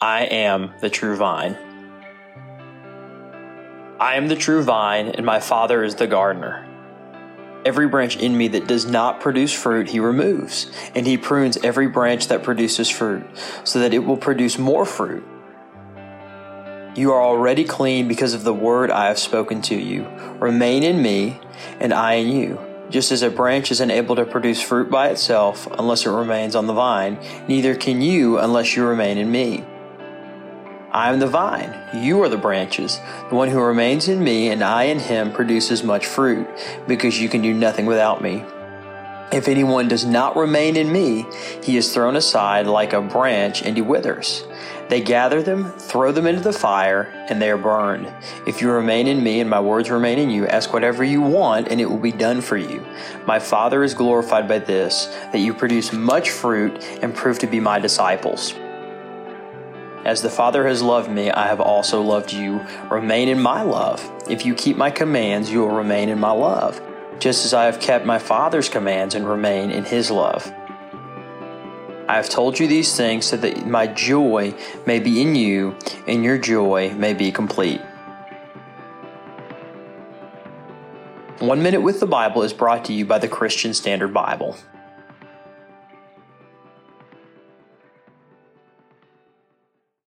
I am the true vine. I am the true vine, and my Father is the gardener. Every branch in me that does not produce fruit, he removes, and he prunes every branch that produces fruit, so that it will produce more fruit. You are already clean because of the word I have spoken to you. Remain in me, and I in you. Just as a branch is unable to produce fruit by itself unless it remains on the vine, neither can you unless you remain in me. I am the vine, you are the branches. The one who remains in me and I in him produces much fruit, because you can do nothing without me. If anyone does not remain in me, he is thrown aside like a branch and he withers. They gather them, throw them into the fire, and they are burned. If you remain in me and my words remain in you, ask whatever you want, and it will be done for you. My Father is glorified by this, that you produce much fruit and prove to be my disciples. As the Father has loved me, I have also loved you. Remain in my love. If you keep my commands, you will remain in my love, just as I have kept my Father's commands and remain in his love. I have told you these things so that my joy may be in you and your joy may be complete. One Minute with the Bible is brought to you by the Christian Standard Bible.